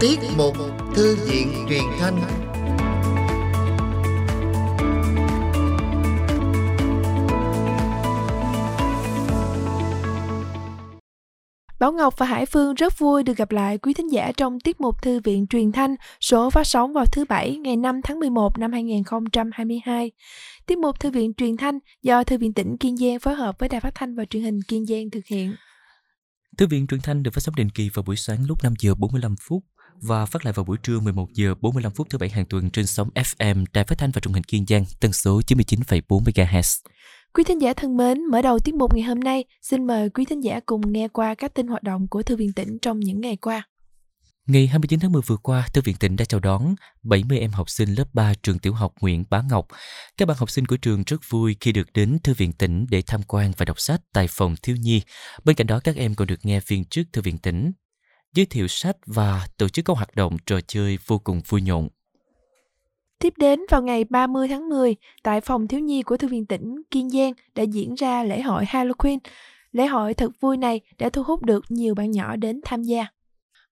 Tiết mục Thư viện truyền thanh Bảo Ngọc và Hải Phương rất vui được gặp lại quý thính giả trong tiết mục Thư viện truyền thanh số phát sóng vào thứ Bảy ngày 5 tháng 11 năm 2022. Tiết mục Thư viện truyền thanh do Thư viện tỉnh Kiên Giang phối hợp với Đài Phát thanh và Truyền hình Kiên Giang thực hiện. Thư viện truyền thanh được phát sóng định kỳ vào buổi sáng lúc 5 giờ 45 phút và phát lại vào buổi trưa 11 giờ 45 phút thứ bảy hàng tuần trên sóng FM Đài Phát thanh và Truyền hình Kiên Giang tần số 99,4 MHz. Quý thính giả thân mến, mở đầu tiết mục ngày hôm nay, xin mời quý thính giả cùng nghe qua các tin hoạt động của Thư viện tỉnh trong những ngày qua. Ngày 29 tháng 10 vừa qua, Thư viện tỉnh đã chào đón 70 em học sinh lớp 3 trường tiểu học Nguyễn Bá Ngọc. Các bạn học sinh của trường rất vui khi được đến Thư viện tỉnh để tham quan và đọc sách tại phòng thiếu nhi. Bên cạnh đó, các em còn được nghe viên chức Thư viện tỉnh giới thiệu sách và tổ chức các hoạt động trò chơi vô cùng vui nhộn. Tiếp đến vào ngày 30 tháng 10, tại phòng thiếu nhi của Thư viện tỉnh Kiên Giang đã diễn ra lễ hội Halloween. Lễ hội thật vui này đã thu hút được nhiều bạn nhỏ đến tham gia.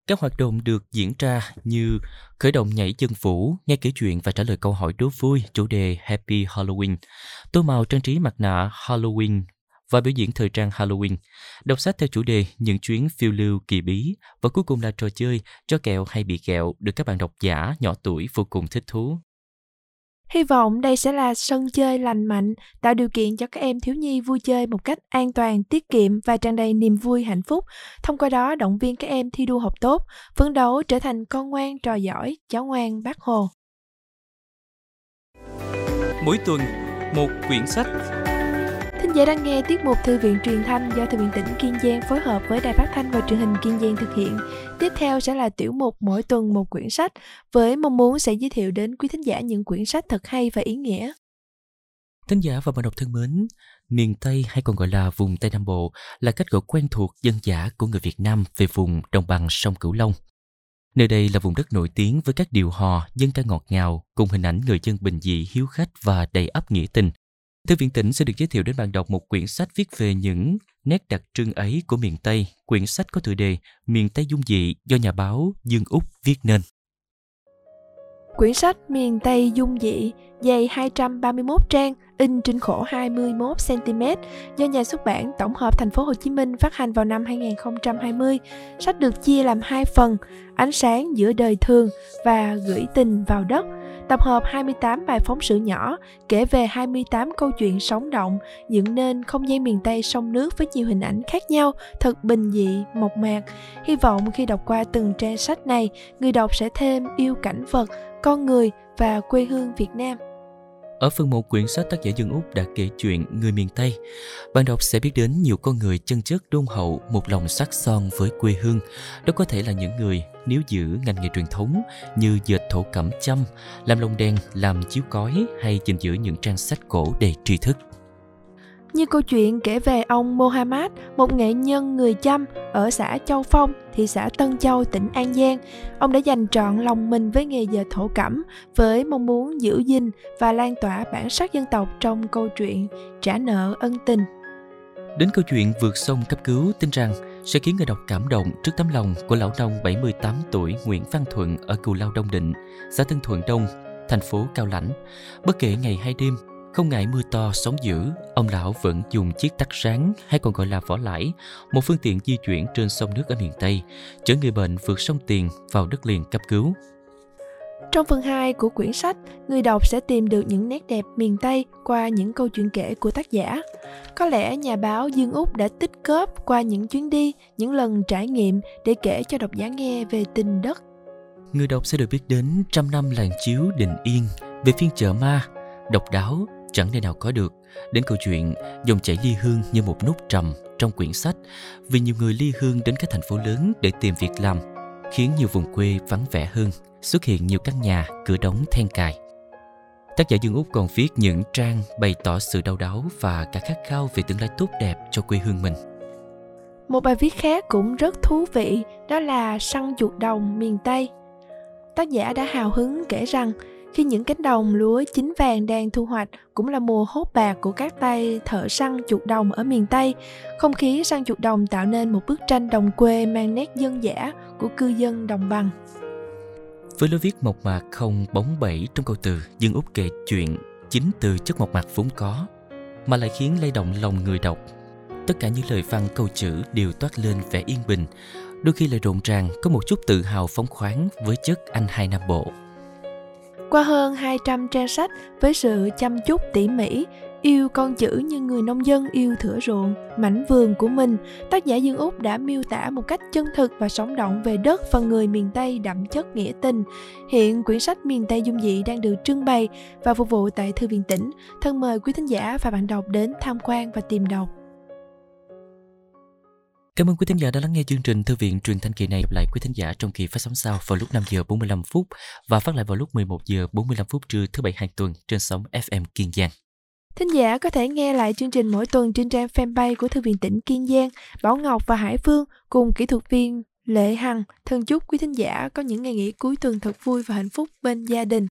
Các hoạt động được diễn ra như khởi động nhảy chân vũ, nghe kể chuyện và trả lời câu hỏi đố vui chủ đề Happy Halloween, tô màu trang trí mặt nạ Halloween và biểu diễn thời trang Halloween, đọc sách theo chủ đề những chuyến phiêu lưu kỳ bí và cuối cùng là trò chơi cho kẹo hay bị kẹo được các bạn độc giả nhỏ tuổi vô cùng thích thú. Hy vọng đây sẽ là sân chơi lành mạnh, tạo điều kiện cho các em thiếu nhi vui chơi một cách an toàn, tiết kiệm và tràn đầy niềm vui hạnh phúc. Thông qua đó động viên các em thi đua học tốt, phấn đấu trở thành con ngoan trò giỏi, cháu ngoan bác Hồ. Mỗi tuần, một quyển sách Thính giả đang nghe tiết mục Thư viện truyền thanh do Thư viện tỉnh Kiên Giang phối hợp với Đài Phát thanh và Truyền hình Kiên Giang thực hiện. Tiếp theo sẽ là tiểu mục mỗi tuần một quyển sách với mong muốn sẽ giới thiệu đến quý thính giả những quyển sách thật hay và ý nghĩa. Thính giả và bạn đọc thân mến, miền Tây hay còn gọi là vùng Tây Nam Bộ là cách gọi quen thuộc dân dã của người Việt Nam về vùng đồng bằng sông Cửu Long. Nơi đây là vùng đất nổi tiếng với các điệu hò, dân ca ngọt ngào cùng hình ảnh người dân bình dị, hiếu khách và đầy ắp nghĩa tình. Thư viện tỉnh sẽ được giới thiệu đến bạn đọc một quyển sách viết về những nét đặc trưng ấy của miền Tây. Quyển sách có tựa đề Miền Tây dung dị do nhà báo Dương Úc viết nên. Quyển sách Miền Tây dung dị dày 231 trang, in trên khổ 21 cm do nhà xuất bản Tổng hợp Thành phố Hồ Chí Minh phát hành vào năm 2020. Sách được chia làm hai phần: Ánh sáng giữa đời thường và Gửi tình vào đất tập hợp 28 bài phóng sự nhỏ kể về 28 câu chuyện sống động, dựng nên không gian miền Tây sông nước với nhiều hình ảnh khác nhau, thật bình dị, mộc mạc. Hy vọng khi đọc qua từng trang sách này, người đọc sẽ thêm yêu cảnh vật, con người và quê hương Việt Nam. Ở phần một quyển sách tác giả Dương Úc đã kể chuyện Người miền Tây. Bạn đọc sẽ biết đến nhiều con người chân chất đôn hậu, một lòng sắc son với quê hương. Đó có thể là những người nếu giữ ngành nghề truyền thống như dệt thổ cẩm chăm, làm lồng đèn, làm chiếu cói hay gìn giữ những trang sách cổ đầy tri thức. Như câu chuyện kể về ông Mohammad, một nghệ nhân người Chăm ở xã Châu Phong, thị xã Tân Châu, tỉnh An Giang. Ông đã dành trọn lòng mình với nghề dệt thổ cẩm với mong muốn giữ gìn và lan tỏa bản sắc dân tộc trong câu chuyện trả nợ ân tình. Đến câu chuyện vượt sông cấp cứu tin rằng sẽ khiến người đọc cảm động trước tấm lòng của lão nông 78 tuổi Nguyễn Văn Thuận ở Cù Lao Đông Định, xã Tân Thuận Đông, thành phố Cao Lãnh. Bất kể ngày hay đêm, không ngại mưa to, sóng dữ, ông lão vẫn dùng chiếc tắc ráng hay còn gọi là vỏ lãi, một phương tiện di chuyển trên sông nước ở miền Tây, chở người bệnh vượt sông Tiền vào đất liền cấp cứu. Trong phần 2 của quyển sách, người đọc sẽ tìm được những nét đẹp miền Tây qua những câu chuyện kể của tác giả. Có lẽ nhà báo Dương Úc đã tích góp qua những chuyến đi, những lần trải nghiệm để kể cho độc giả nghe về tình đất. Người đọc sẽ được biết đến trăm năm làng chiếu Định Yên, về phiên chợ ma, độc đáo, chẳng nơi nào có được, đến câu chuyện dòng chảy ly hương như một nút trầm trong quyển sách vì nhiều người ly hương đến các thành phố lớn để tìm việc làm, khiến nhiều vùng quê vắng vẻ hơn xuất hiện nhiều căn nhà cửa đóng then cài. Tác giả Dương Úc còn viết những trang bày tỏ sự đau đáu và cả khát khao về tương lai tốt đẹp cho quê hương mình. Một bài viết khác cũng rất thú vị, đó là Săn chuột đồng miền Tây. Tác giả đã hào hứng kể rằng khi những cánh đồng lúa chín vàng đang thu hoạch cũng là mùa hốt bạc của các tay thợ săn chuột đồng ở miền Tây. Không khí săn chuột đồng tạo nên một bức tranh đồng quê mang nét dân dã của cư dân đồng bằng. Với lối viết mộc mạc không bóng bẩy trong câu từ, Dương Úc kể chuyện chính từ chất mộc mạc vốn có, mà lại khiến lay động lòng người đọc. Tất cả những lời văn câu chữ đều toát lên vẻ yên bình, đôi khi lại rộn ràng có một chút tự hào phóng khoáng với chất anh hai Nam Bộ. Qua hơn 200 trang sách với sự chăm chút tỉ mỉ, yêu con chữ như người nông dân yêu thửa ruộng, mảnh vườn của mình, tác giả Dương Úc đã miêu tả một cách chân thực và sống động về đất và người miền Tây đậm chất nghĩa tình. Hiện quyển sách Miền Tây dung dị đang được trưng bày và phục vụ tại Thư viện tỉnh. Thân mời quý thính giả và bạn đọc đến tham quan và tìm đọc. Cảm ơn quý thính giả đã lắng nghe chương trình Thư viện truyền thanh kỳ này. Gặp lại quý thính giả trong kỳ phát sóng sau vào lúc 5 giờ 45 phút và phát lại vào lúc 11 giờ 45 phút trưa thứ bảy hàng tuần trên sóng FM Kiên Giang. Thính giả có thể nghe lại chương trình mỗi tuần trên trang fanpage của Thư viện tỉnh Kiên Giang, Bảo Ngọc và Hải Phương cùng kỹ thuật viên Lệ Hằng. Thân chúc quý thính giả có những ngày nghỉ cuối tuần thật vui và hạnh phúc bên gia đình.